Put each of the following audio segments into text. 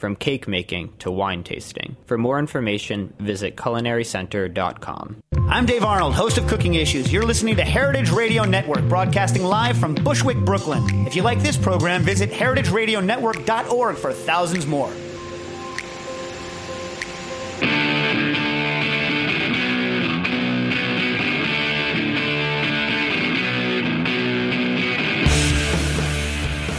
from cake making to wine tasting. For more information, visit culinarycenter.com. I'm Dave Arnold, host of Cooking Issues. You're listening to Heritage Radio Network, broadcasting live from Bushwick, Brooklyn. If you like this program, visit heritageradionetwork.org for thousands more.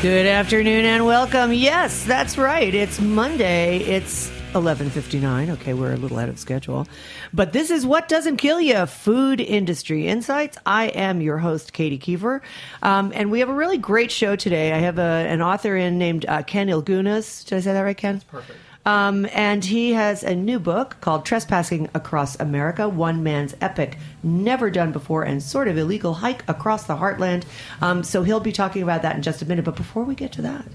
Good afternoon and welcome. Yes, that's right. It's Monday. It's 11:59. Okay, we're a little out of schedule. But this is what doesn't kill you, food industry insights. I am your host Katy Keiffer. Um, and we have a really great show today. I have a, an author in named uh, Ken Ilgunas. Did I say that right, Ken? That's perfect. Um, and he has a new book called Trespassing Across America One Man's Epic, Never Done Before, and Sort of Illegal Hike Across the Heartland. Um, so he'll be talking about that in just a minute. But before we get to that,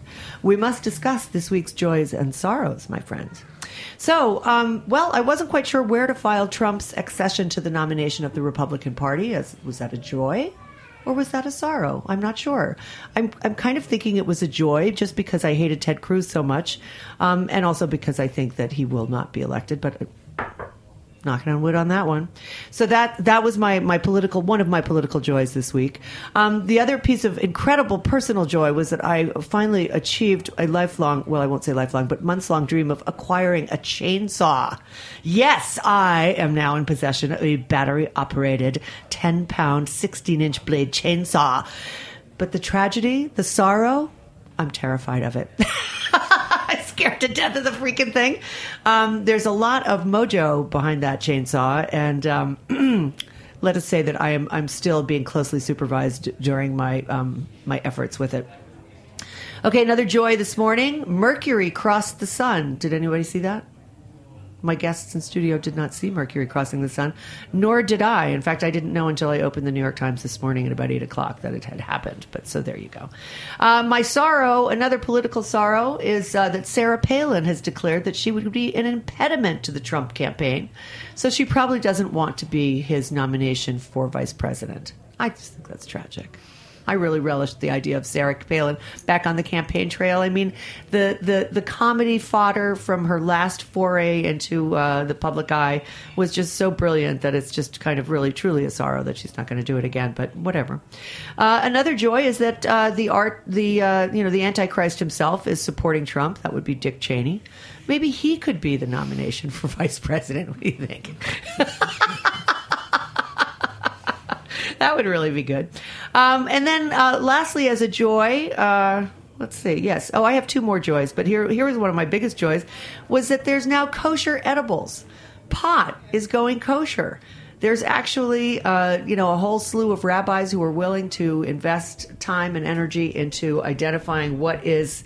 we must discuss this week's joys and sorrows, my friends. So, um, well, I wasn't quite sure where to file Trump's accession to the nomination of the Republican Party. As was that a joy? Or was that a sorrow? I'm not sure. I'm I'm kind of thinking it was a joy, just because I hated Ted Cruz so much, um, and also because I think that he will not be elected. But knocking on wood on that one. So that that was my my political one of my political joys this week. Um, the other piece of incredible personal joy was that I finally achieved a lifelong well I won't say lifelong but months long dream of acquiring a chainsaw. Yes, I am now in possession of a battery operated ten pound sixteen inch blade chainsaw. But the tragedy, the sorrow, I'm terrified of it. Scared to death of the freaking thing. Um, there's a lot of mojo behind that chainsaw, and um, let us say that I am I'm still being closely supervised during my um, my efforts with it. Okay, another joy this morning. Mercury crossed the sun. Did anybody see that? My guests in studio did not see Mercury crossing the sun, nor did I. In fact, I didn't know until I opened the New York Times this morning at about 8 o'clock that it had happened. But so there you go. Uh, my sorrow, another political sorrow, is uh, that Sarah Palin has declared that she would be an impediment to the Trump campaign. So she probably doesn't want to be his nomination for vice president. I just think that's tragic. I really relished the idea of Sarah Palin back on the campaign trail. I mean, the the the comedy fodder from her last foray into uh, the public eye was just so brilliant that it's just kind of really truly a sorrow that she's not going to do it again. But whatever. Uh, another joy is that uh, the art the uh, you know the Antichrist himself is supporting Trump. That would be Dick Cheney. Maybe he could be the nomination for vice president. What do you think? that would really be good. Um, and then, uh, lastly, as a joy, uh, let's see. Yes. Oh, I have two more joys, but here, here is one of my biggest joys: was that there's now kosher edibles. Pot is going kosher. There's actually, uh, you know, a whole slew of rabbis who are willing to invest time and energy into identifying what is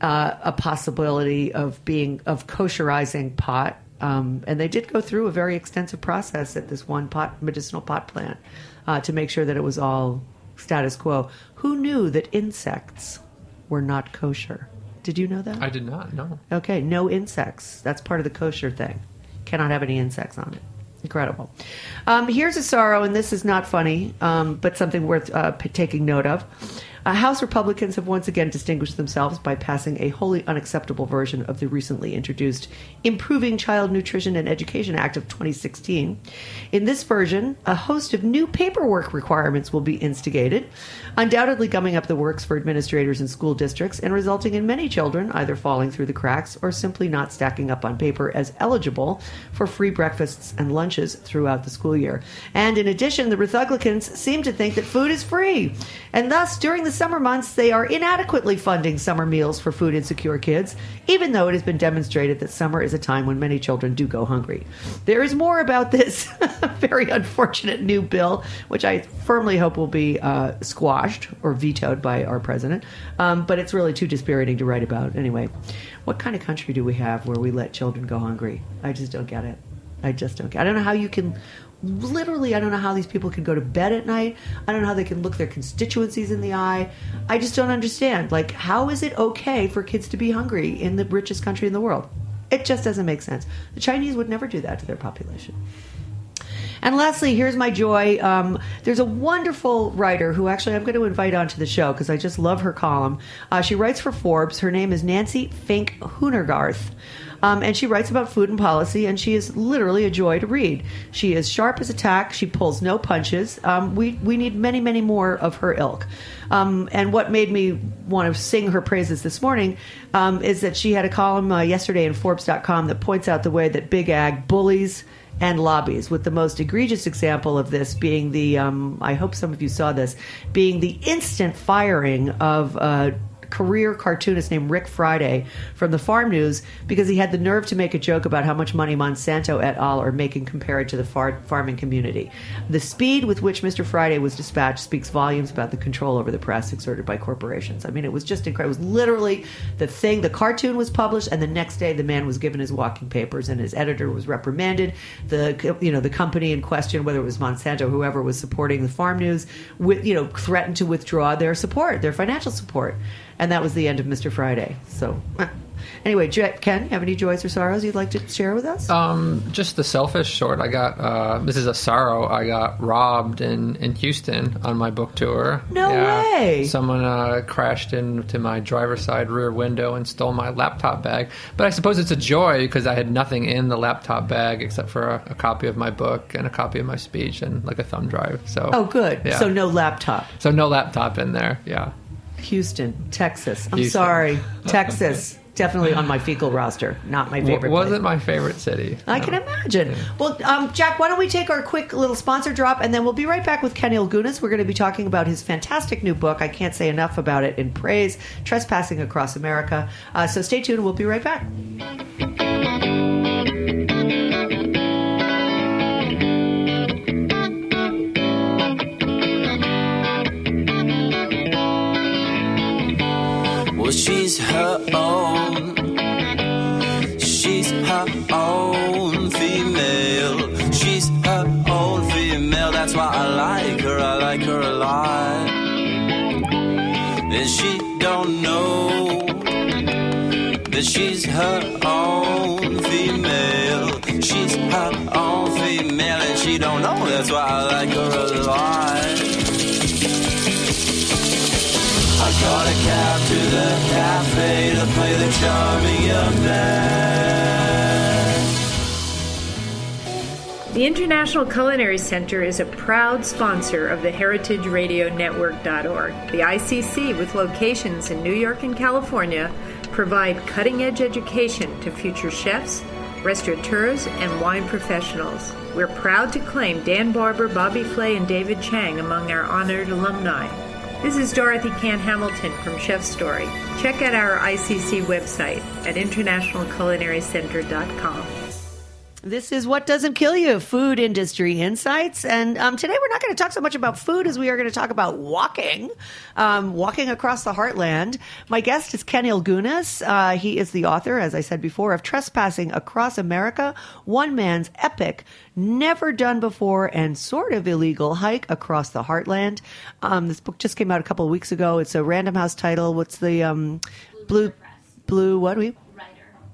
uh, a possibility of being of kosherizing pot. Um, and they did go through a very extensive process at this one pot medicinal pot plant uh, to make sure that it was all status quo. Who knew that insects were not kosher? Did you know that? I did not know. Okay, no insects. That's part of the kosher thing. Cannot have any insects on it. Incredible. Um, here's a sorrow, and this is not funny, um, but something worth uh, p- taking note of. Uh, House Republicans have once again distinguished themselves by passing a wholly unacceptable version of the recently introduced Improving Child Nutrition and Education Act of 2016. In this version, a host of new paperwork requirements will be instigated, undoubtedly gumming up the works for administrators in school districts and resulting in many children either falling through the cracks or simply not stacking up on paper as eligible for free breakfasts and lunches throughout the school year. And in addition, the Republicans seem to think that food is free, and thus during the summer months they are inadequately funding summer meals for food insecure kids, even though it has been demonstrated that summer is a time when many children do go hungry. There is more about this very unfortunate new bill, which I firmly hope will be uh, squashed or vetoed by our president. Um, but it's really too dispiriting to write about. Anyway, what kind of country do we have where we let children go hungry? I just don't get it. I just don't get. I don't know how you can. Literally, I don't know how these people can go to bed at night. I don't know how they can look their constituencies in the eye. I just don't understand. Like, how is it okay for kids to be hungry in the richest country in the world? It just doesn't make sense. The Chinese would never do that to their population. And lastly, here's my joy. Um, there's a wonderful writer who actually I'm going to invite onto the show because I just love her column. Uh, she writes for Forbes. Her name is Nancy Fink Huehnergarth. Um, and she writes about food and policy, and she is literally a joy to read. She is sharp as a tack. She pulls no punches. Um, we we need many many more of her ilk. Um, and what made me want to sing her praises this morning um, is that she had a column uh, yesterday in Forbes.com that points out the way that big ag bullies and lobbies, with the most egregious example of this being the, um, I hope some of you saw this, being the instant firing of uh, career cartoonist named Rick Friday from the Farm News because he had the nerve to make a joke about how much money Monsanto et al. are making compared to the far- farming community. The speed with which Mr. Friday was dispatched speaks volumes about the control over the press exerted by corporations. I mean, it was just incredible. It was literally the thing. The cartoon was published, and the next day the man was given his walking papers, and his editor was reprimanded. The you know the company in question, whether it was Monsanto, whoever was supporting the Farm News, with you know threatened to withdraw their support, their financial support and that was the end of Mr. Friday. So, anyway, Ken, have any joys or sorrows you'd like to share with us? Um, just the selfish sort. I got uh, this is a sorrow. I got robbed in in Houston on my book tour. No way. Someone uh, crashed into my driver's side rear window and stole my laptop bag. But I suppose it's a joy because I had nothing in the laptop bag except for a, a copy of my book and a copy of my speech and like a thumb drive. So oh, good. Yeah. So no laptop. So no laptop in there. Yeah. Houston, Texas. I'm Houston. sorry, Texas. Definitely on my fecal roster. Not my favorite. W- wasn't place. my favorite city. I No. can imagine. Well, um, Jack, why don't we take our quick little sponsor drop, and then we'll be right back with Kenny Ilgunas. We're going to be talking about his fantastic new book. I can't say enough about it in praise, Trespassing Across America. Uh, so stay tuned. We'll be right back. Well, she's her own. She's her own female. She's her own female. That's why I like her. I like her a lot. And she don't know that she's her own female. She's her own female, and she don't know. That's why I like her a lot. I got a cab to the cafe to play the charming young man. The International Culinary Center is a proud sponsor of the heritageradionetwork.org. The ICC, with locations in New York and California, provide cutting edge education to future chefs, restaurateurs, and wine professionals. We're proud to claim Dan Barber, Bobby Flay, and David Chang among our honored alumni. This is Dorothy Cann Hamilton from Chef Story. Check out our ICC website at internationalculinarycenter.com. This is What Doesn't Kill You Food Industry Insights. And um, today we're not going to talk so much about food as we are going to talk about walking, um, walking across the heartland. My guest is Ken Ilgunas. Uh, he is the author, as I said before, of Trespassing Across America, one man's epic, never done before, and sort of illegal hike across the heartland. Um, this book just came out a couple of weeks ago. It's a Random House title. What's the um, blue? Blue, what do we?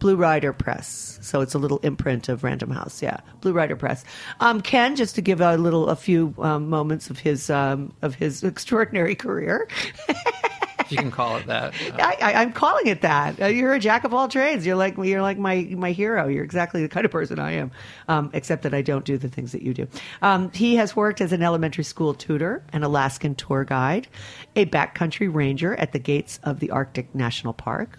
Blue Rider Press. So it's a little imprint of Random House. Yeah, Blue Rider Press. Um, Ken, just to give a little, a few um, moments of his um, of his extraordinary career. if you can call it that. Uh, I, I, I'm calling it that. Uh, you're a jack of all trades. You're like you're like my my hero. You're exactly the kind of person I am, um, except that I don't do the things that you do. Um, he has worked as an elementary school tutor, an Alaskan tour guide, a backcountry ranger at the gates of the Arctic National Park,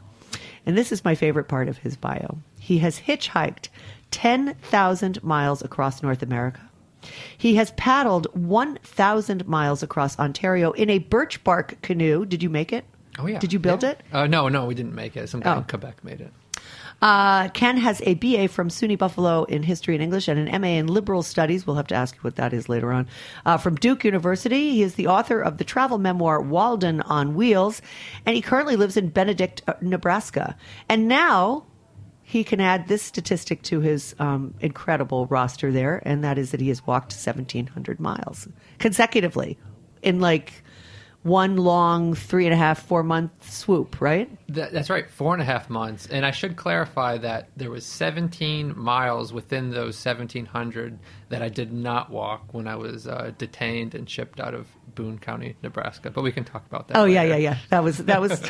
and this is my favorite part of his bio. He has hitchhiked 10,000 miles across North America. He has paddled 1,000 miles across Ontario in a birch bark canoe. Did you make it? oh yeah. Did you build Yeah. it? Uh, no, no, we didn't make it. Some guy Oh. in Quebec made it. Uh, Ken has a BA from SUNY Buffalo in History and English and an MA in Liberal Studies. We'll have to ask you what that is later on. Uh, from Duke University, he is the author of the travel memoir Walden on Wheels, and he currently lives in Benedict, uh, Nebraska. And now he can add this statistic to his um, incredible roster there, and that is that he has walked 1,700 miles consecutively in like one long three and a half, four month swoop, right? That, that's right, four and a half months. And I should clarify that there was 17 miles within those 1,700 that I did not walk when I was uh, detained and shipped out of Boone County, Nebraska. But we can talk about that. Oh yeah, yeah, yeah. That was that was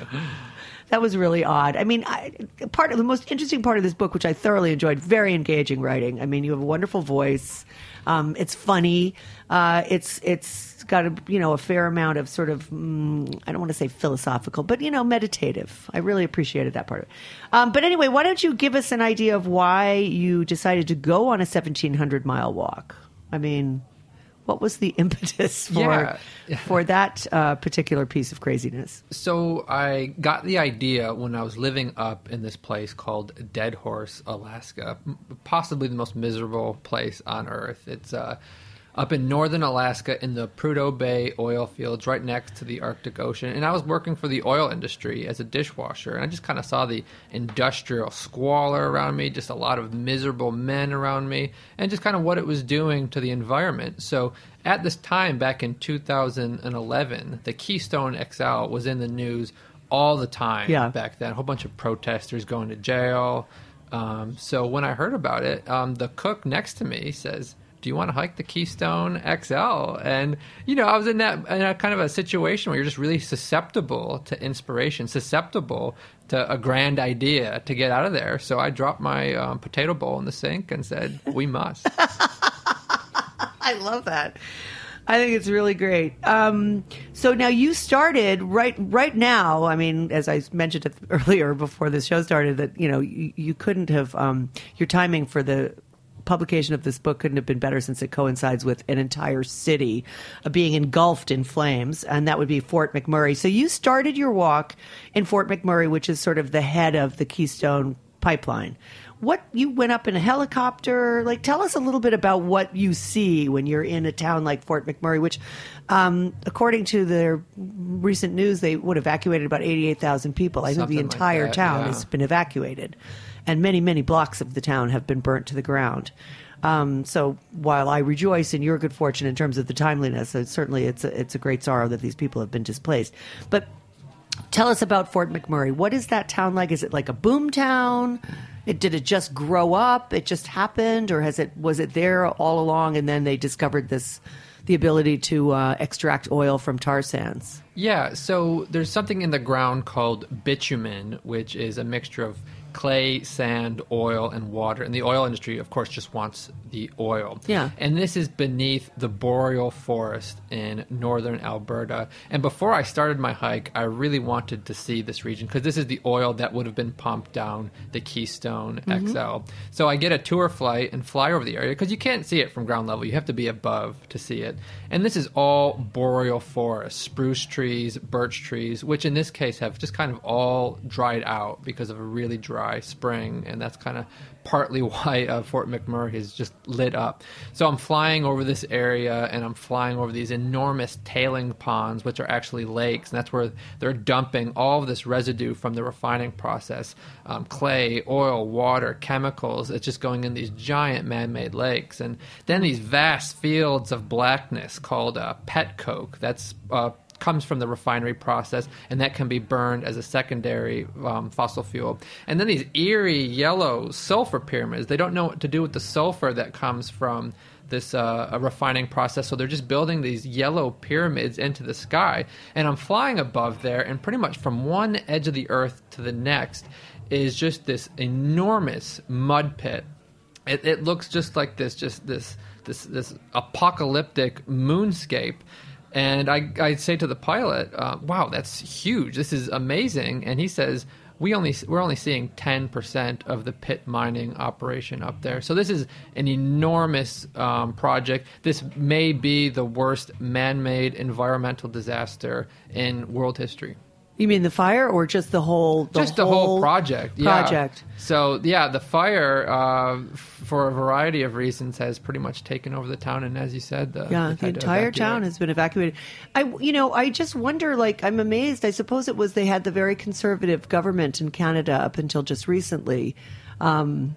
that was really odd. I mean, I, part of the most interesting part of this book, which I thoroughly enjoyed, very engaging writing. I mean, you have a wonderful voice. Um, it's funny. Uh, it's it's got a you know a fair amount of sort of mm, I don't want to say philosophical, but you know meditative. I really appreciated that part of it. Um, but anyway, why don't you give us an idea of why you decided to go on a seventeen hundred mile walk? I mean. What was the impetus for Yeah. for that uh, particular piece of craziness? So I got the idea when I was living up in this place called Deadhorse, Alaska, possibly the most miserable place on earth. It's uh, up in northern Alaska in the Prudhoe Bay oil fields, right next to the Arctic Ocean. And I was working for the oil industry as a dishwasher, and I just kind of saw the industrial squalor around me, just a lot of miserable men around me, and just kind of what it was doing to the environment. So at this time, back in 2011, the Keystone XL was in the news all the time Yeah. back then. A whole bunch of protesters going to jail. Um, so when I heard about it, um, the cook next to me says, "Do you want to hike the Keystone XL?" And you know, I was in that in a kind of a situation where you're just really susceptible to inspiration, susceptible to a grand idea to get out of there. So I dropped my um, potato bowl in the sink and said, "We must." I love that. I think it's really great. Um, so now you started right right now. I mean, as I mentioned earlier before the show started, that you know you, you couldn't have um, your timing for the publication of this book couldn't have been better since it coincides with an entire city uh, being engulfed in flames, and that would be Fort McMurray. So you started your walk in Fort McMurray, which is sort of the head of the Keystone Pipeline. What you went up in a helicopter? Like, tell us a little bit about what you see when you're in a town like Fort McMurray, which, um, according to the recent news, they would evacuated about eighty-eight thousand people. I think the like entire that, town yeah. has been evacuated, and many, many blocks of the town have been burnt to the ground. Um, so while I rejoice in your good fortune in terms of the timeliness, uh, certainly it's a, it's a great sorrow that these people have been displaced. But tell us about Fort McMurray. What is that town like? Is it like a boom town? It, did it just grow up? It just happened, or has it was it there all along, and then they discovered this the ability to uh, extract oil from tar sands? Yeah, so there's something in the ground called bitumen, which is a mixture of clay, sand, oil, and water. And the oil industry, of course, just wants the oil. Yeah. And this is beneath the boreal forest in northern Alberta. And before I started my hike, I really wanted to see this region because this is the oil that would have been pumped down the Keystone mm-hmm. XL. So I get a tour flight and fly over the area because you can't see it from ground level. You have to be above to see it. And this is all boreal forest, spruce trees, birch trees, which in this case have just kind of all dried out because of a really dry spring. And that's kind of partly why uh, Fort McMurray is just lit up. So I'm flying over this area and I'm flying over these enormous tailing ponds, which are actually lakes. And that's where they're dumping all of this residue from the refining process um, clay, oil, water, chemicals. It's just going in these giant man made lakes. And then these vast fields of blackness called uh, pet coke. That's uh, comes from the refinery process, and that can be burned as a secondary um, fossil fuel. And then these eerie yellow sulfur pyramids. They don't know what to do with the sulfur that comes from this uh, a refining process. So they're just building these yellow pyramids into the sky. And I'm flying above there, and pretty much from one edge of the Earth to the next is just this enormous mud pit. It, it looks just like this, just this this this apocalyptic moonscape. And I, I say to the pilot, uh, "Wow, that's huge! This is amazing." And he says, we only we're only seeing 10% of the pit mining operation up there. So this is an enormous um, project. This may be the worst man-made environmental disaster in world history. You mean the fire, or just the whole? The Just the whole project. yeah. Project. So yeah, the fire, uh, for a variety of reasons, has pretty much taken over the town. And as you said, the, Yeah, the entire town has been evacuated. I, you know, I just wonder. Like, I'm amazed. I suppose it was they had the very conservative government in Canada up until just recently, um,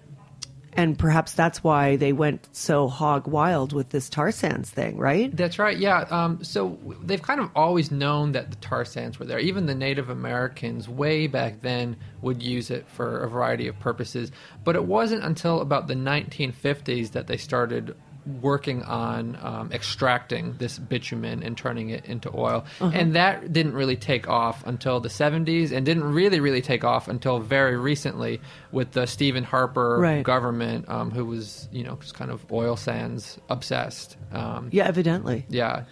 and perhaps that's why they went so hog wild with this tar sands thing, right? That's right. Yeah. Um, so they've kind of always known that the tar sands were there. Even the Native Americans, way back then, would use it for a variety of purposes. But it wasn't until about the 1950s that they started working on um, extracting this bitumen and turning it into oil. Uh-huh. And that didn't really take off until the 70s and didn't really, really take off until very recently with the Stephen Harper Right. government, um, who was, you know, just kind of oil sands obsessed. Um, Yeah, evidently. yeah.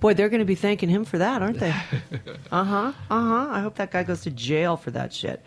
Boy, they're going to be thanking him for that, aren't they? uh huh. Uh huh. I hope that guy goes to jail for that shit.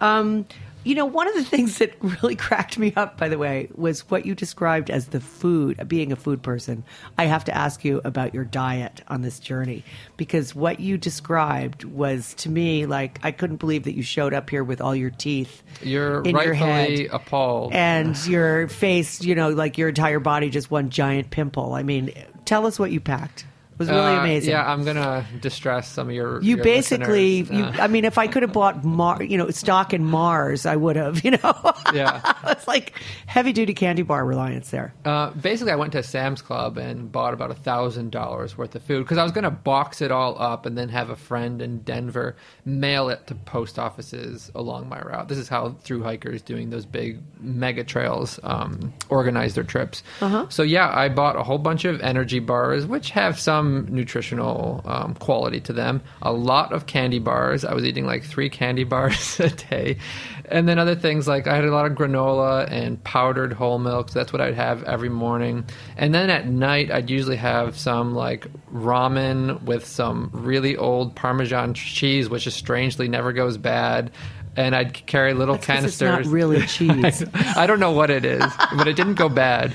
Um, you know, one of the things that really cracked me up, by the way, was what you described as the food, being a food person. I have to ask you about your diet on this journey because what you described was to me like I couldn't believe that you showed up here with all your teeth You're in your head appalled. and your face, you know, like your entire body just one giant pimple. I mean, tell us what you packed. It was really Uh, amazing. Yeah, I'm gonna distress some of your. You your basically, you, Uh, I mean, if I could have bought, Mar, you know, stock in Mars, I would have. You know, yeah. it's like heavy duty candy bar reliance there. Uh, basically, I went to Sam's Club and bought about a thousand dollars worth of food because I was going to box it all up and then have a friend in Denver mail it to post offices along my route. This is how through hikers doing those big mega trails um, organize their trips. So yeah, I bought a whole bunch of energy bars, which have some nutritional um, quality to them. A lot of candy bars. I was eating like three candy bars a day, and then other things like I had a lot of granola and powdered whole milk. So that's what I'd have every morning. And then at night, I'd usually have some like ramen with some really old Parmesan cheese, which is strangely never goes bad. And I'd carry little That's canisters. It's not really cheese. I don't know what it is, but it didn't go bad.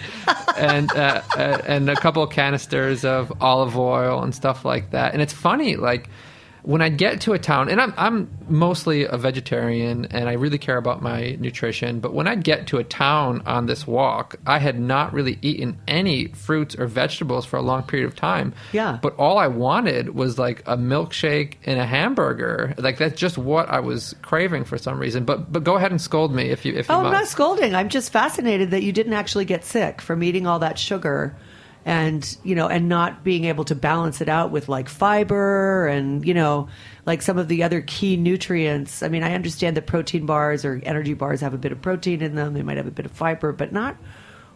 And uh, uh, and a couple of canisters of olive oil and stuff like that. And it's funny, like when I get to a town, and I'm I'm mostly a vegetarian, and I really care about my nutrition. But when I get to a town on this walk, I had not really eaten any fruits or vegetables for a long period of time. Yeah. But all I wanted was like a milkshake and a hamburger. Like that's just what I was craving for some reason. But but go ahead and scold me if you if you Oh, I'm not scolding. I'm just fascinated that you didn't actually get sick from eating all that sugar and, you know, and not being able to balance it out with like fiber and, you know, like some of the other key nutrients. I mean, I understand that protein bars or energy bars have a bit of protein in them. They might have a bit of fiber, but not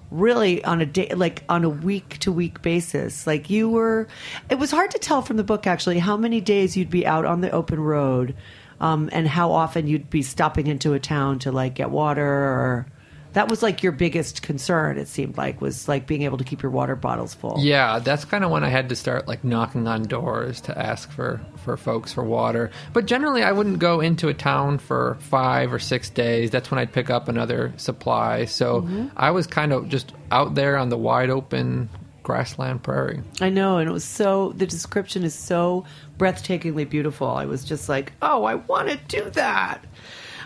really on a day like on a week to week basis like you were it was hard to tell from the book actually how many days you'd be out on the open road um, and how often you'd be stopping into a town to like get water or that was like your biggest concern it seemed like was like being able to keep your water bottles full Yeah, that's kind of when I had to start like knocking on doors to ask for for folks for water. But generally, I wouldn't go into a town for five or six days. That's when I'd pick up another supply. So I was kind of just out there on the wide open grassland prairie. I know, and it was so. The description is so breathtakingly beautiful. I was just like, oh, I want to do that.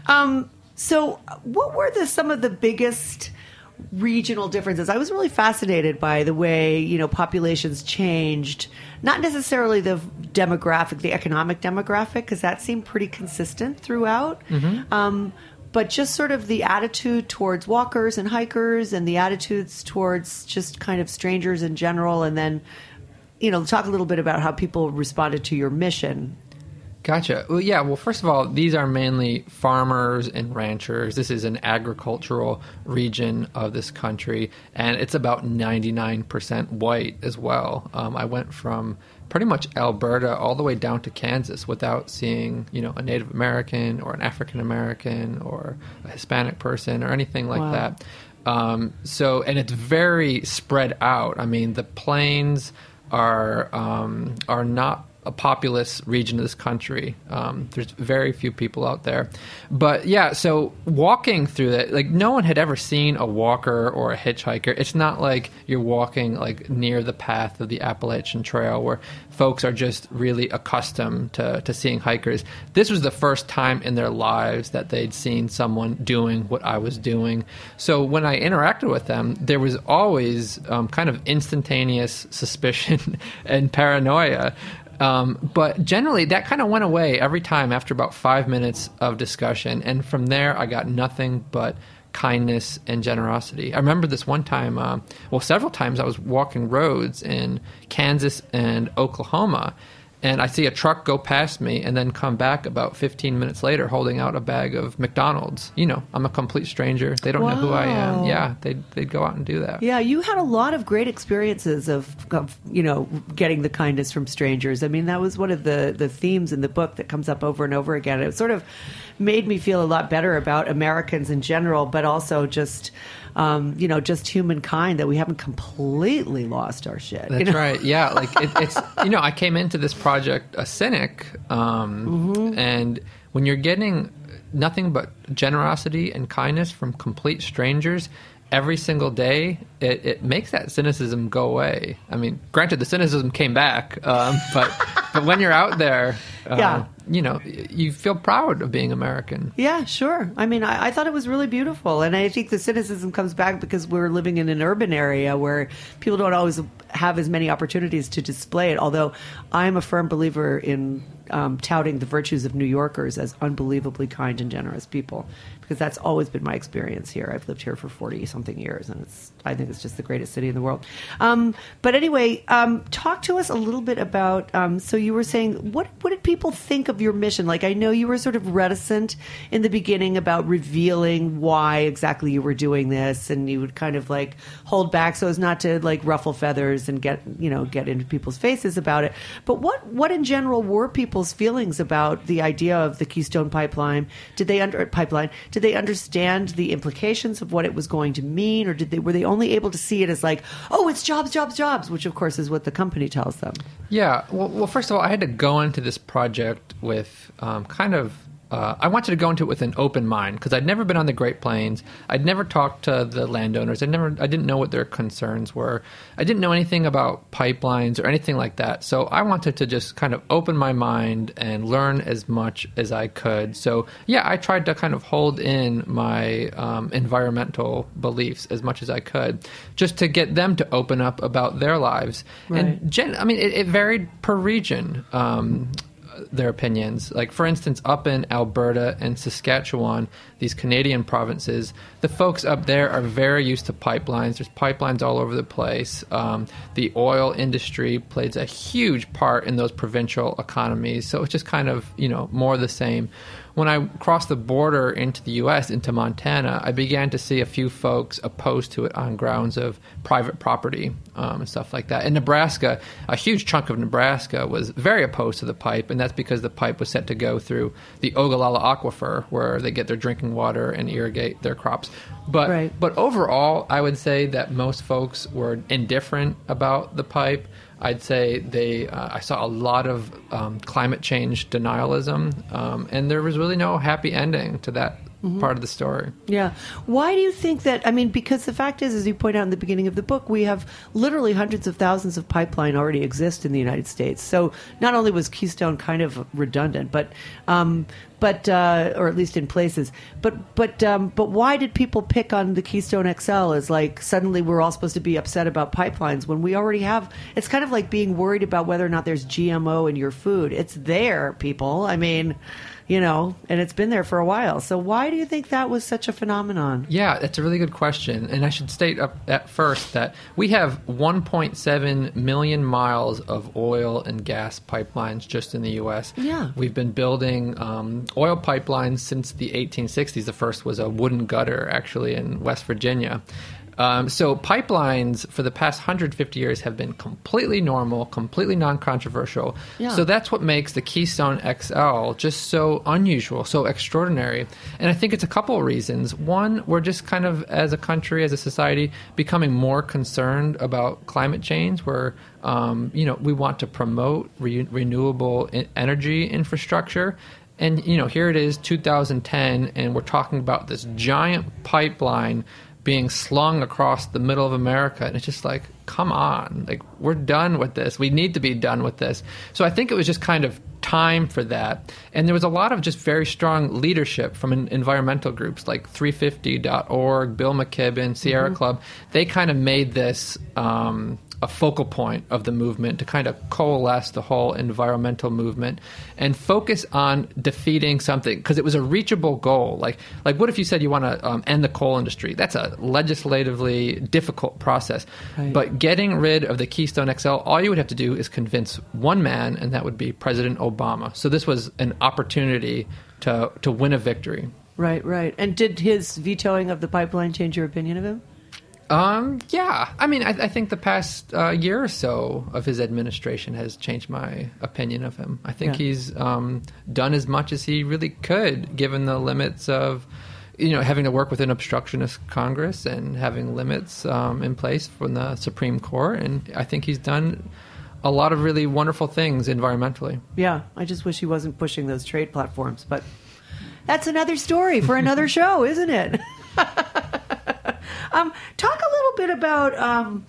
Um, so, what were the some of the biggest regional differences? I was really fascinated by the way you know populations changed. Not necessarily the demographic, the economic demographic, because that seemed pretty consistent throughout. Um, but just sort of the attitude towards walkers and hikers and the attitudes towards just kind of strangers in general and then you know, talk a little bit about how people responded to your mission. Gotcha. Well, yeah. Well, first of all, these are mainly farmers and ranchers. This is an agricultural region of this country, and it's about 99% white as well. Um, I went from pretty much Alberta all the way down to Kansas without seeing, you know, a Native American or an African American or a Hispanic person or anything like Wow. that. Um, so, and it's very spread out. I mean, the plains are um, are not a populous region of this country. Um, there's very few people out there, but yeah. So walking through that, like no one had ever seen a walker or a hitchhiker. It's not like you're walking like near the path of the Appalachian Trail where folks are just really accustomed to, to seeing hikers. This was the first time in their lives that they'd seen someone doing what I was doing. So when I interacted with them, there was always um, kind of instantaneous suspicion and paranoia. Um, but generally, that kind of went away every time after about five minutes of discussion. And from there, I got nothing but kindness and generosity. I remember this one time, uh, well, several times I was walking roads in Kansas and Oklahoma, and I see a truck go past me and then come back about 15 minutes later holding out a bag of McDonald's. You know, I'm a complete stranger. They don't know who I am. Yeah, they'd, they'd go out and do that. Yeah, you had a lot of great experiences of, of you know getting the kindness from strangers. I mean, that was one of the the themes in the book that comes up over and over again. It sort of made me feel a lot better about Americans in general, but also just um, you know just humankind that we haven't completely lost our shit. you That's know? right. Yeah, like it, it's you know I came into this project a cynic, um, and when you're getting nothing but generosity and kindness from complete strangers every single day, it, it makes that cynicism go away. I mean, granted, the cynicism came back, um, but but when you're out there, uh, Yeah. You know, you feel proud of being American. Yeah, sure. I mean, I, I thought it was really beautiful, and I think the cynicism comes back because we're living in an urban area where people don't always have as many opportunities to display it. Although I'm a firm believer in um, touting the virtues of New Yorkers as unbelievably kind and generous people, because that's always been my experience here. I've lived here for forty something years, and it's I think it's just the greatest city in the world. Um, but anyway, um, talk to us a little bit about. Um, so you were saying, what what did people think of your mission? Like, I know you were sort of reticent in the beginning about revealing why exactly you were doing this, and you would kind of like hold back so as not to like ruffle feathers and get you know get into people's faces about it. But what what in general were people's feelings about the idea of the Keystone Pipeline? Did they under pipeline? Did they understand the implications of what it was going to mean, or did they were they only able to see it as like, oh, it's jobs, jobs, jobs, which of course is what the company tells them. Yeah. Well, well, first of all, I had to go into this project with um, kind of. Uh, I wanted to go into it with an open mind because I'd never been on the Great Plains. I'd never talked to the landowners. I never. I didn't know what their concerns were. I didn't know anything about pipelines or anything like that. So I wanted to just kind of open my mind and learn as much as I could. So yeah, I tried to kind of hold in my um, environmental beliefs as much as I could, just to get them to open up about their lives. Right. And gen- I mean, it, it varied per region. Um, their opinions. Like, for instance, up in Alberta and Saskatchewan, these Canadian provinces, the folks up there are very used to pipelines. There's pipelines all over the place. Um, the oil industry plays a huge part in those provincial economies. So it's just kind of, you know, more the same. When I crossed the border into the U.S., into Montana, I began to see a few folks opposed to it on grounds of private property um, and stuff like that. In Nebraska, a huge chunk of Nebraska was very opposed to the pipe, and that's because the pipe was set to go through the Ogallala Aquifer, where they get their drinking water and irrigate their crops. But Right. but overall, I would say that most folks were indifferent about the pipe. I'd say they. Uh, I saw a lot of um, climate change denialism, um, and there was really no happy ending to that part of the story. Yeah. Why do you think that? I mean, because the fact is, as you point out in the beginning of the book, we have literally hundreds of thousands of pipeline already exist in the United States. So not only was Keystone kind of redundant, but um, but uh, or at least in places. But but um, but why did people pick on the Keystone XL as like suddenly we're all supposed to be upset about pipelines when we already have? It's kind of like being worried about whether or not there's GMO in your food. It's there, people. I mean, you know, and it's been there for a while. So why do you think that was such a phenomenon? Yeah, that's a really good question. And I should state up at first that we have 1.7 million miles of oil and gas pipelines just in the U.S. Yeah. We've been building um, oil pipelines since the 1860s. The first was a wooden gutter, actually, in West Virginia. Um, so pipelines for the past 150 years have been completely normal, completely non-controversial. Yeah. So that's what makes the Keystone XL just so unusual, so extraordinary. And I think it's a couple of reasons. One, we're just kind of as a country, as a society, becoming more concerned about climate change. Where um, you know we want to promote re- renewable energy infrastructure. And you know, here it is, 2010, and we're talking about this giant pipeline being slung across the middle of America. And it's just like, come on, like we're done with this. We need to be done with this. So I think it was just kind of time for that. And there was a lot of just very strong leadership from en- environmental groups like 350.org, Bill McKibben, Sierra Club. They kind of made this. Um, a focal point of the movement to kind of coalesce the whole environmental movement and focus on defeating something because it was a reachable goal. Like, like what if you said you want to um, end the coal industry? That's a legislatively difficult process. Right. But getting rid of the Keystone XL, all you would have to do is convince one man, and that would be President Obama. So this was an opportunity to to win a victory. Right, right. And did his vetoing of the pipeline change your opinion of him? Um, yeah. I mean, I, I think the past uh, year or so of his administration has changed my opinion of him. I think Yeah. he's um, done as much as he really could, given the limits of, you know, having to work with an obstructionist Congress and having limits um, in place from the Supreme Court. And I think he's done a lot of really wonderful things environmentally. Yeah, I just wish he wasn't pushing those trade platforms, but that's another story for another show, isn't it? um, talk a little bit about um,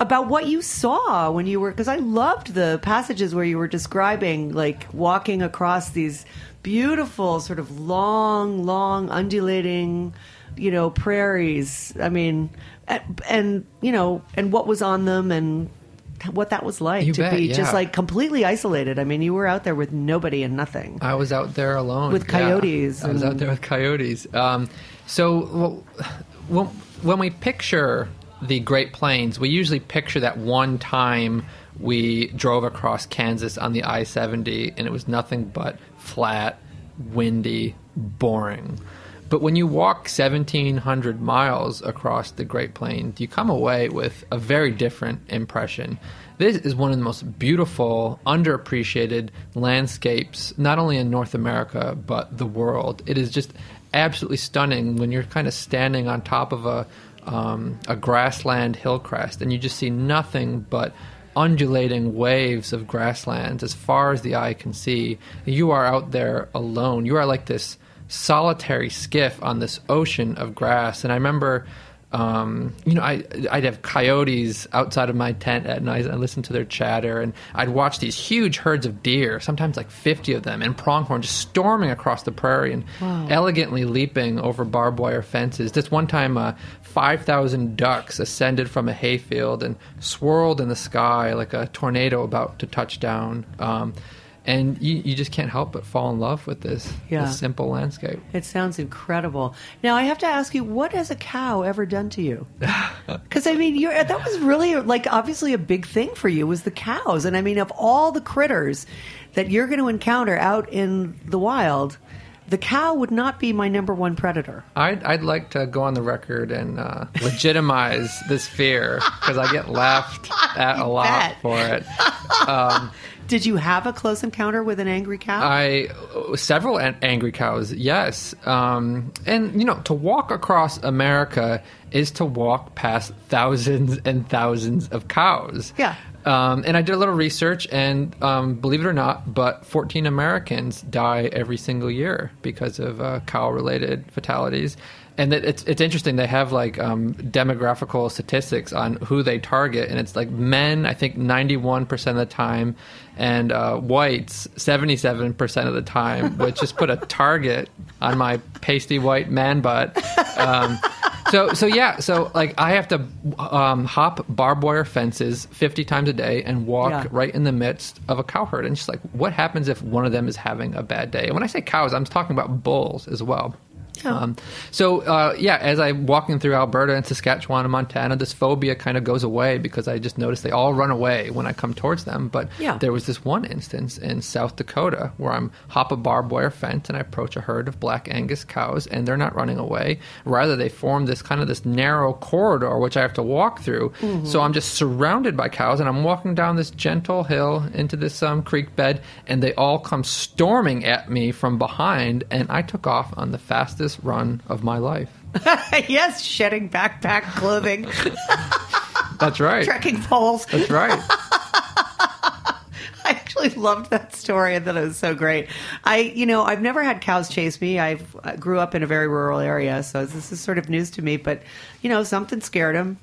about what you saw when you were because I loved the passages where you were describing like walking across these beautiful sort of long, long undulating, you know, prairies. I mean, and, and you know, and what was on them and what that was like You to bet, be just like completely isolated. I mean, you were out there with nobody and nothing. I was out there alone With yeah. coyotes I was out there with coyotes. Um, so well, when, when we picture the Great Plains, we usually picture that one time we drove across Kansas on the I seventy, and it was nothing but flat, windy, boring. But when you walk 1,700 miles across the Great Plains, you come away with a very different impression. This is one of the most beautiful, underappreciated landscapes, not only in North America, but the world. It is just absolutely stunning when you're kind of standing on top of a, um, a grassland hill crest and you just see nothing but undulating waves of grasslands as far as the eye can see. You are out there alone. You are like this solitary skiff on this ocean of grass. And I remember, um, you know, I, I'd have coyotes outside of my tent at night. and listen to their chatter, and I'd watch these huge herds of deer, sometimes like 50 of them, and pronghorn just storming across the prairie and elegantly leaping over barbed wire fences. This one time, uh, 5,000 ducks ascended from a hayfield and swirled in the sky like a tornado about to touch down. Um, and you, you just can't help but fall in love with this, Yeah. this simple landscape. It sounds incredible. Now I have to ask you, what has a cow ever done to you? Because I mean, you're, that was really like obviously a big thing for you was the cows, and I mean, of all the critters that you're going to encounter out in the wild, the cow would not be my number one predator. I'd, I'd like to go on the record and uh, legitimize this fear because I get laughed at a lot bet. for it. Did you have a close encounter with an angry cow? I several an- angry cows, yes, um, and you know to walk across America is to walk past thousands and thousands of cows. Yeah. Um, and I did a little research, and um, believe it or not, but 14 Americans die every single year because of uh, cow-related fatalities. And it, it's it's interesting. They have like um, demographical statistics on who they target, and it's like men. I think 91 percent of the time, and uh, whites 77 percent of the time. Which just put a target on my pasty white man butt. So so yeah so like i have to um, hop barbed wire fences 50 times a day and walk Yeah. right in the midst of a cow herd. And she's like what happens if one of them is having a bad day? And when i say cows i'm talking about bulls as well um, so uh, yeah, as I'm walking through Alberta and Saskatchewan and Montana, this phobia kind of goes away because I just notice they all run away when I come towards them. But Yeah. there was this one instance in South Dakota where I'm hop a barbed wire fence and I approach a herd of black Angus cows and they're not running away. Rather, they form this kind of this narrow corridor which I have to walk through. So I'm just surrounded by cows and I'm walking down this gentle hill into this um, creek bed and they all come storming at me from behind and I took off on the fastest run of my life. yes, shedding backpack, clothing, That's right. trekking poles. That's right. I actually loved that story. I thought it was so great. I, you know, I've never had cows chase me. I've, I grew up in a very rural area, so this is sort of news to me. But you know, something scared him.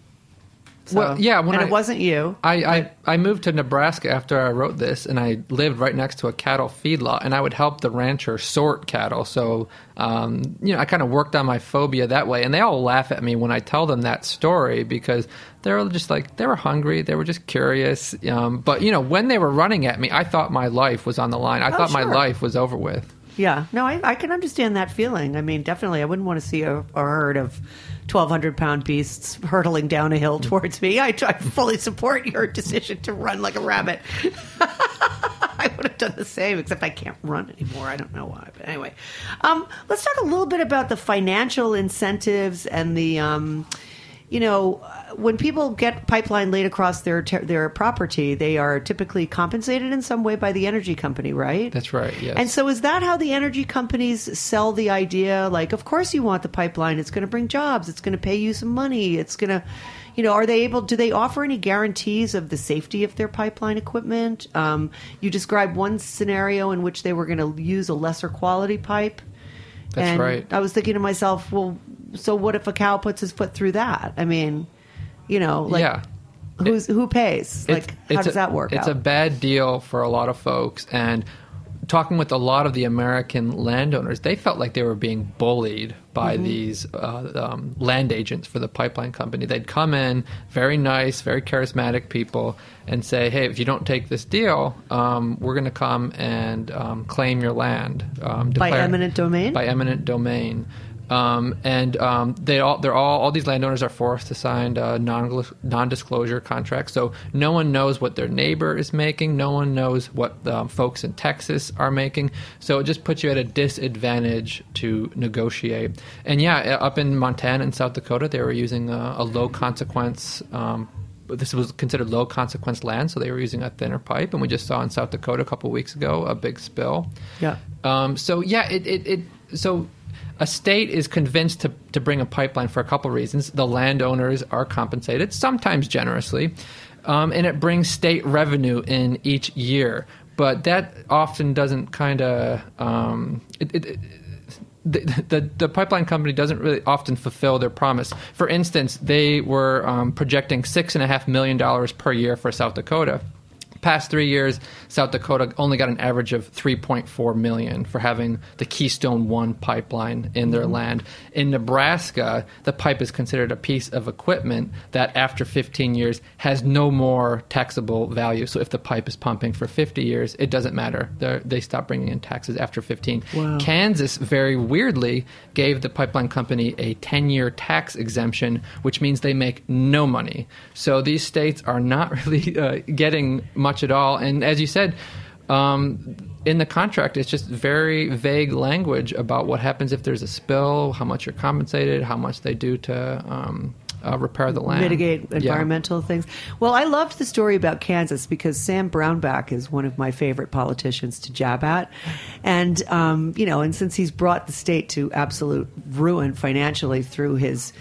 So, Well, yeah, when and I- it wasn't you. I, I, I moved to Nebraska after I wrote this, and I lived right next to a cattle feedlot, and I would help the rancher sort cattle. So, um, you know, I kind of worked on my phobia that way, and they all laugh at me when I tell them that story because they're just like they were hungry, they were just curious. Um, but you know, when they were running at me, I thought my life was on the line. I thought my Oh, life was over with. Yeah, no, I, I can understand that feeling. I mean, definitely, I wouldn't want to see a, a herd of twelve hundred pound beasts hurtling down a hill towards me. I, I fully support your decision to run like a rabbit. I would have done the same, except I can't run anymore. I don't know why, but anyway, um, let's talk a little bit about the financial incentives and the. Um, you know, when people get pipeline laid across their ter- their property, they are typically compensated in some way by the energy company, right? That's right. Yes. And so, is that how the energy companies sell the idea? Like, of course, you want the pipeline. It's going to bring jobs. It's going to pay you some money. It's going to, you know, are they able? Do they offer any guarantees of the safety of their pipeline equipment? Um, you described one scenario in which they were going to use a lesser quality pipe. That's and right. I was thinking to myself, well, so what if a cow puts his foot through that? I mean, you know, like, yeah. who's who pays? Like, how does a- that work It's out? a bad deal for a lot of folks, and talking with a lot of the American landowners, they felt like they were being bullied by Mm-hmm. these uh, um, land agents for the pipeline company. They'd come in, very nice, very charismatic people, and say, "Hey, if you don't take this deal, um, we're going to come and um, claim your land um, By eminent domain? By eminent domain." Um, and um, they all they're all all these landowners are forced to sign uh, non non-disclosure contracts. So no one knows what their neighbor is making. No one knows what um, folks in Texas are making. So it just puts you at a disadvantage to negotiate. And yeah, up in Montana and South Dakota, they were using a, a low consequence. Um, this was considered low consequence land, so they were using a thinner pipe. And we just saw in South Dakota a couple weeks ago a big spill. Yeah. Um, so yeah, it, it, it so a state is convinced to, to bring a pipeline for a couple reasons. The landowners are compensated, sometimes generously, um, and it brings state revenue in each year. But that often doesn't kind of um, the, the the pipeline company doesn't really often fulfill their promise. For instance, they were um, projecting six and a half million dollars per year for South Dakota. Past three years, South Dakota only got an average of 3.4 million for having the Keystone One pipeline in their land. In Nebraska, the pipe is considered a piece of equipment that, after 15 years, has no more taxable value. So, if the pipe is pumping for 50 years, it doesn't matter. They're, they stop bringing in taxes after 15. Wow. Kansas, very weirdly, gave the pipeline company a 10 year tax exemption, which means they make no money. So these states are not really uh, getting much at all. And as you said, um, in the contract, it's just very vague language about what happens if there's a spill, how much you're compensated, how much they do to um, uh, repair the land, mitigate Yeah. environmental things. Well, I loved the story about Kansas because Sam Brownback is one of my favorite politicians to jab at, and um, you know, and since he's brought the state to absolute ruin financially through his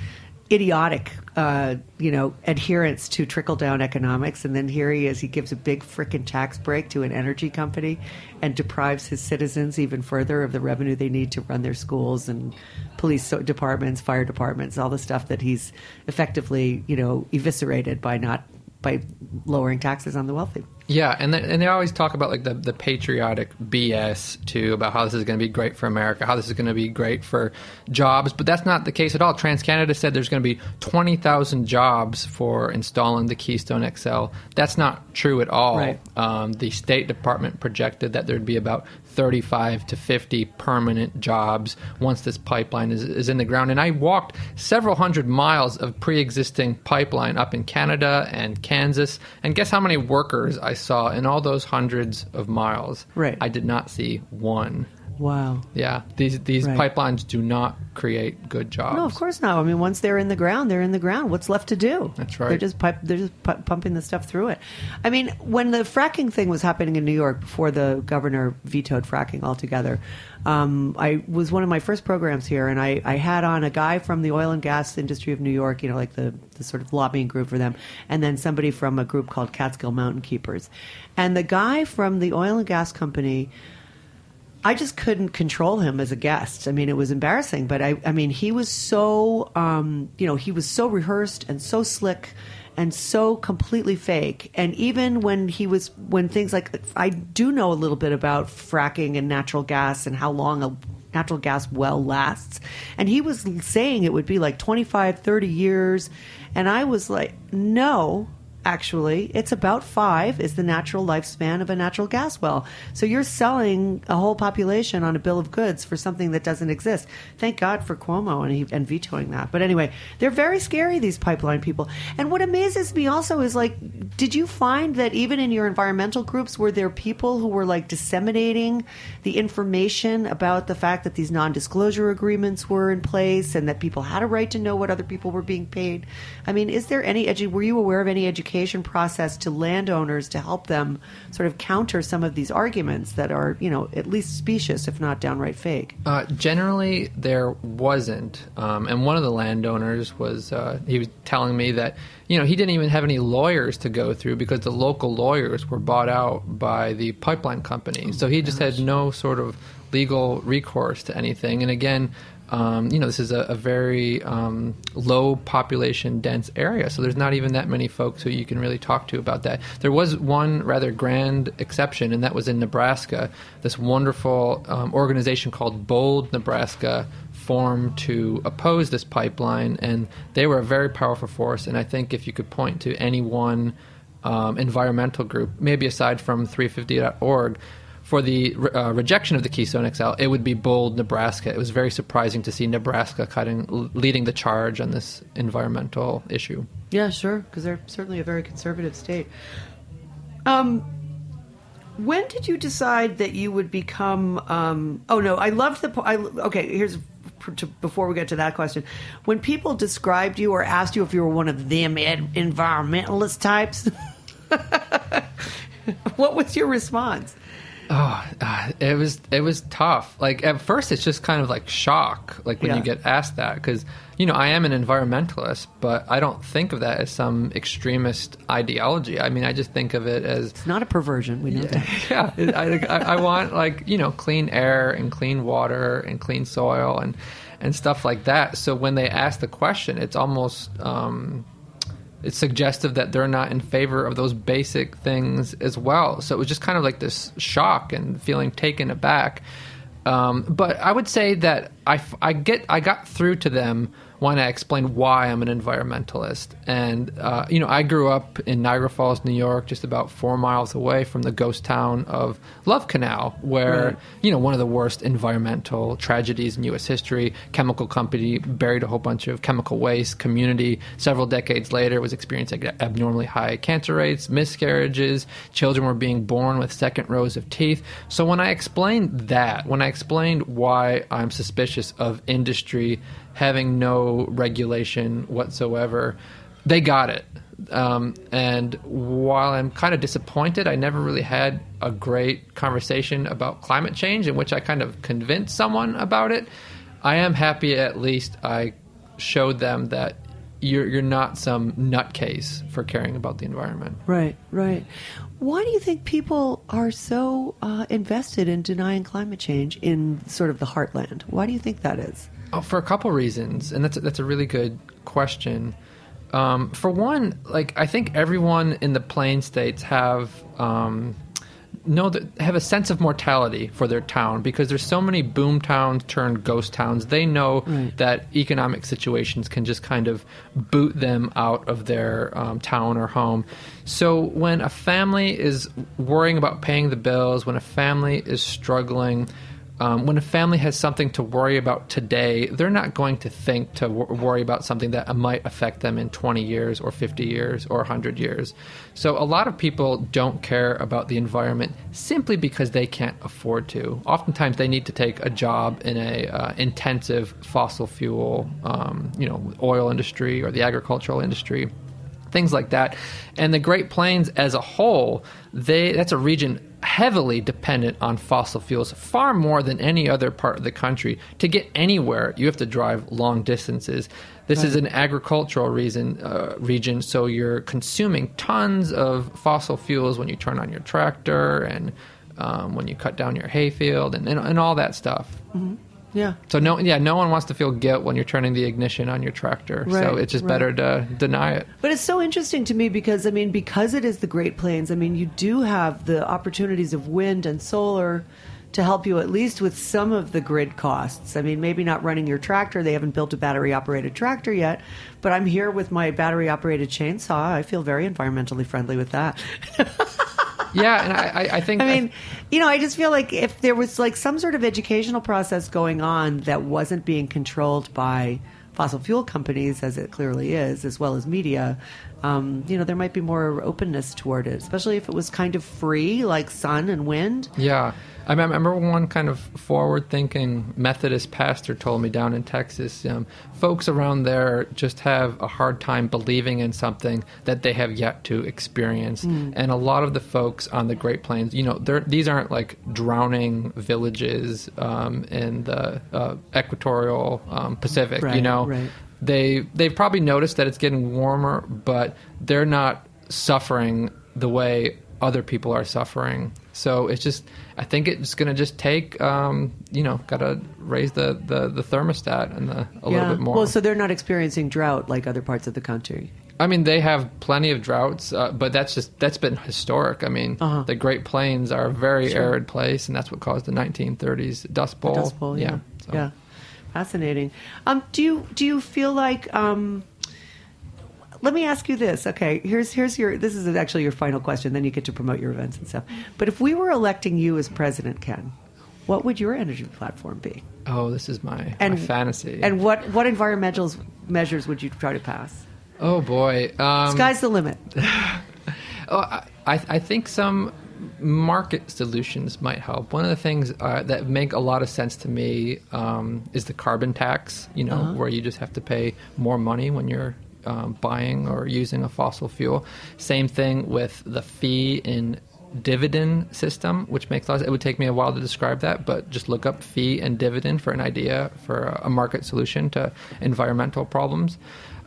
idiotic, uh, you know, adherence to trickle down economics, and then here he is. He gives a big freaking tax break to an energy company, and deprives his citizens even further of the revenue they need to run their schools and police departments, fire departments, all the stuff that he's effectively, you know, eviscerated by not by lowering taxes on the wealthy. Yeah, and they, and they always talk about like the, the patriotic BS too about how this is going to be great for America, how this is going to be great for jobs, but that's not the case at all. TransCanada said there's going to be twenty thousand jobs for installing the Keystone XL. That's not true at all. Right. Um, the State Department projected that there'd be about 35 to 50 permanent jobs once this pipeline is, is in the ground. And I walked several hundred miles of pre existing pipeline up in Canada and Kansas. And guess how many workers I saw in all those hundreds of miles? Right. I did not see one. Wow. Yeah, these these Right. pipelines do not create good jobs. No, of course not. I mean, once they're in the ground, they're in the ground. What's left to do? That's right. They're just pipe, they're just pu- pumping the stuff through it. I mean, when the fracking thing was happening in New York before the governor vetoed fracking altogether, um, I was one of my first programs here, and I, I had on a guy from the oil and gas industry of New York, you know, like the, the sort of lobbying group for them, and then somebody from a group called Catskill Mountain Keepers, and the guy from the oil and gas company. I just couldn't control him as a guest. I mean, it was embarrassing, but I, I mean, he was so, um, you know, he was so rehearsed and so slick and so completely fake. And even when he was, when things like, I do know a little bit about fracking and natural gas and how long a natural gas well lasts. And he was saying it would be like 25, 30 years. And I was like, no, actually it's about five is the natural lifespan of a natural gas well. So you're selling a whole population on a bill of goods for something that doesn't exist. Thank god for cuomo and, he, and vetoing that. But anyway they're very scary these pipeline people. And what amazes me also is like did you find that even in your environmental groups were there people who were like disseminating the information about the fact that these non-disclosure agreements were in place and that people had a right to know what other people were being paid? I mean is there any edu- were you aware of any education process to landowners to help them sort of counter some of these arguments that are you know at least specious if not downright fake Uh, generally, there wasn't. Um, and one of the landowners was, uh, he was telling me that, you know, he didn't even have any lawyers to go through because the local lawyers were bought out by the pipeline company. so he just had no sort of legal recourse to anything. And again, um, you know, this is a, a very um, low population dense area, so there's not even that many folks who you can really talk to about that. There was one rather grand exception, and that was in Nebraska. This wonderful um, organization called Bold Nebraska formed to oppose this pipeline, and they were a very powerful force. And I think if you could point to any one um, environmental group, maybe aside from 350.org, for the uh, rejection of the Keystone XL, it would be bold Nebraska. It was very surprising to see Nebraska cutting, leading the charge on this environmental issue. Yeah, sure, because they're certainly a very conservative state. Um, when did you decide that you would become? Um, oh no, I loved the. I, okay, here's to, before we get to that question. When people described you or asked you if you were one of them environmentalist types, what was your response? Oh, it was it was tough. Like at first, it's just kind of like shock, like when Yeah. you get asked that, because you know I am an environmentalist, but I don't think of that as some extremist ideology. I mean, I just think of it as It's not a perversion. We know that. yeah, I, I, I want like you know clean air and clean water and clean soil and and stuff like that. So when they ask the question, it's almost um, it's suggestive that they're not in favor of those basic things as well. So it was just kind of like this shock and feeling taken aback. Um, but I would say that I, I get I got through to them when I explained why I'm an environmentalist. And uh, you know, I grew up in Niagara Falls, New York, just about four miles away from the ghost town of Love Canal, where Right. you know one of the worst environmental tragedies in U.S. history. Chemical company buried a whole bunch of chemical waste. Community several decades later was experiencing abnormally high cancer rates, miscarriages. Children were being born with second rows of teeth. So when I explained that, when I explained why I'm suspicious of industry having no regulation whatsoever, they got it. Um, and while I'm kind of disappointed, I never really had a great conversation about climate change in which I kind of convinced someone about it. I am happy at least I showed them that you're you're not some nutcase for caring about the environment. Right, right. Why do you think people are so uh, invested in denying climate change in sort of the heartland? Why do you think that is? Oh, for a couple reasons, and that's that's a really good question. Um, for one, like I think everyone in the plain states have um, know that have a sense of mortality for their town because there's so many boom towns turned ghost towns. They know Right. that economic situations can just kind of boot them out of their um, town or home. So when a family is worrying about paying the bills, when a family is struggling. Um, when a family has something to worry about today, they're not going to think to wor- worry about something that might affect them in 20 years or 50 years or 100 years. So, a lot of people don't care about the environment simply because they can't afford to. Oftentimes, they need to take a job in a uh, intensive fossil fuel, um, you know, oil industry or the agricultural industry things like that. And the Great Plains as a whole, they that's a region heavily dependent on fossil fuels, far more than any other part of the country. To get anywhere, you have to drive long distances. This is an agricultural reason uh, region, so you're consuming tons of fossil fuels when you turn on your tractor and um, when you cut down your hayfield and, and, and all that stuff. Yeah. So no, yeah, no one wants to feel guilt when you're turning the ignition on your tractor. so it's just right. better to deny it. But it's so interesting to me because I mean, because it is the Great Plains. I mean, you do have the opportunities of wind and solar to help you at least with some of the grid costs. I mean, maybe not running your tractor. They haven't built a battery operated tractor yet, but I'm here with my battery operated chainsaw. I feel very environmentally friendly with that. Yeah, and I, I, think I mean, you know, I just feel like if there was like some sort of educational process going on that wasn't being controlled by fossil fuel companies, as it clearly is, as well as media, um, you know, there might be more openness toward it, especially if it was kind of free, like sun and wind. Yeah. I remember one kind of forward thinking Methodist pastor told me down in Texas um, folks around there just have a hard time believing in something that they have yet to experience. And a lot of the folks on the Great Plains, you know, these aren't like drowning villages um, in the uh, equatorial um, Pacific, you know. right. They, they've probably noticed that it's getting warmer, but they're not suffering the way other people are suffering. So it's just, I think it's going to just take, um, you know, got to raise the, the, the thermostat and the, a little bit more. Well, so they're not experiencing drought like other parts of the country. I mean, they have plenty of droughts, uh, but that's just that's been historic. I mean, Uh-huh. the Great Plains are a very Sure. arid place, and that's what caused the 1930s Dust Bowl. Dust Bowl, yeah, so. yeah, fascinating. Um, do you do you feel like? Um, let me ask you this. Okay, here's here's your. This is actually your final question. Then you get to promote your events and stuff. But if we were electing you as president, Ken, what would your energy platform be? Oh, this is my, And my fantasy. And what what environmental measures would you try to pass? oh boy, um, Sky's the limit. Oh, I, I think some market solutions might help. One of the things uh, that make a lot of sense to me um, is the carbon tax. You know, Uh-huh. where you just have to pay more money when you're um, buying or using a fossil fuel. Same thing with the fee in dividend system, which makes a lot. It would take me a while to describe that, but just look up fee and dividend for an idea for a market solution to environmental problems.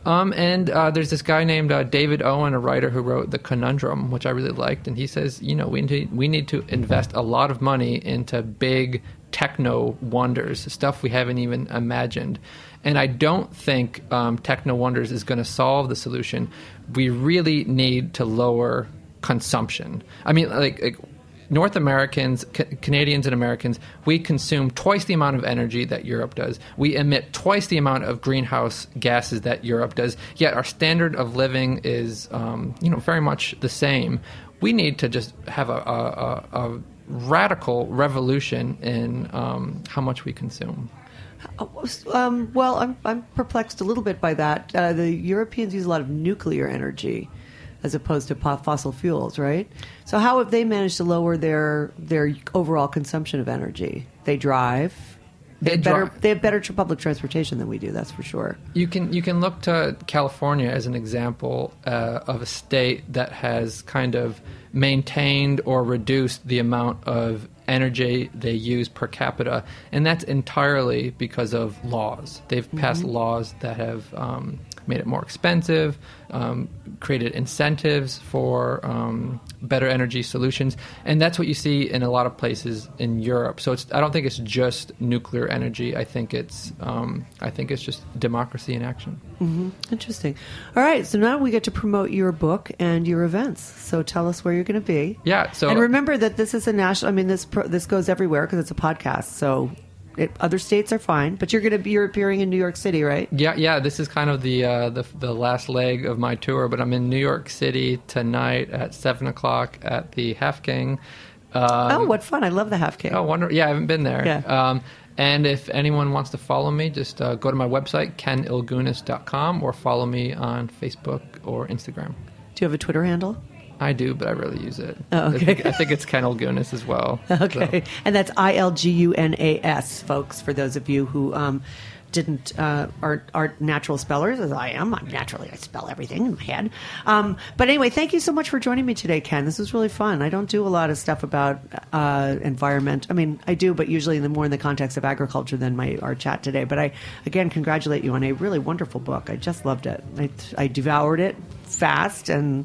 Um, and uh, there's this guy named uh, David Owen, a writer who wrote The Conundrum, which I really liked. And he says, you know, we need, we need to invest a lot of money into big techno wonders, stuff we haven't even imagined. And I don't think um, techno wonders is going to solve the solution. We really need to lower consumption. I mean, like, like North Americans, ca- Canadians, and Americans, we consume twice the amount of energy that Europe does. We emit twice the amount of greenhouse gases that Europe does. Yet our standard of living is, um, you know, very much the same. We need to just have a, a, a, a radical revolution in um, how much we consume. Um, well, I'm, I'm perplexed a little bit by that. Uh, the Europeans use a lot of nuclear energy as opposed to po- fossil fuels, right? So how have they managed to lower their their overall consumption of energy? They drive. They, They have better. drive. They have better public transportation than we do. That's for sure. You can you can look to California as an example uh, of a state that has kind of maintained or reduced the amount of energy they use per capita, and that's entirely because of laws. They've passed laws that have um, made it more expensive, um, created incentives for um, better energy solutions, and that's what you see in a lot of places in Europe. So it's I don't think it's just nuclear energy. I think it's um, I think it's just democracy in action. Interesting. All right, so now we get to promote your book and your events. So tell us where you're going to be. Yeah. So and remember that this is a national. I mean, this pro, this goes everywhere because it's a podcast. So it, other states are fine, but you're going to be you're appearing in New York City, right? Yeah, yeah. This is kind of the uh, the the last leg of my tour, but I'm in New York City tonight at seven o'clock at the Half King. Um, oh, what fun! I love the half king. Oh, wonder. Yeah, I haven't been there. Yeah. Um, and if anyone wants to follow me, just uh, go to my website kenilgunas.com or follow me on Facebook or Instagram. Do you have a Twitter handle? I do, but I rarely use it. Oh, okay. I think, I think it's Ken Ilgunas as well. Okay, So- and that's I L G U N A S, folks. For those of you who um, didn't uh, aren't, aren't natural spellers, as I am. I'm naturally I spell everything in my head. Um, but anyway, thank you so much for joining me today, Ken. This was really fun. I don't do a lot of stuff about uh, environment. I mean, I do, but usually in the more in the context of agriculture than my our chat today. But I again congratulate you on a really wonderful book. I just loved it. I, I devoured it fast and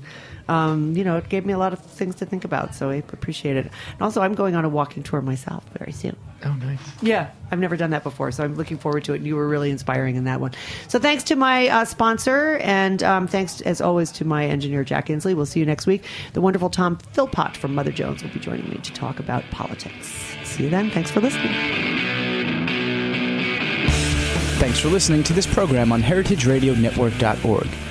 um, you know, it gave me a lot of things to think about. So I appreciate it. And also, I'm going on a walking tour myself very soon. Oh, nice. Yeah, I've never done that before, so I'm looking forward to it. And you were really inspiring in that one. So thanks to my uh, sponsor, and um, thanks as always to my engineer Jack Inslee. We'll see you next week. The wonderful Tom Philpott from Mother Jones will be joining me to talk about politics. See you then. Thanks for listening. Thanks for listening to this program on heritageradionetwork.org.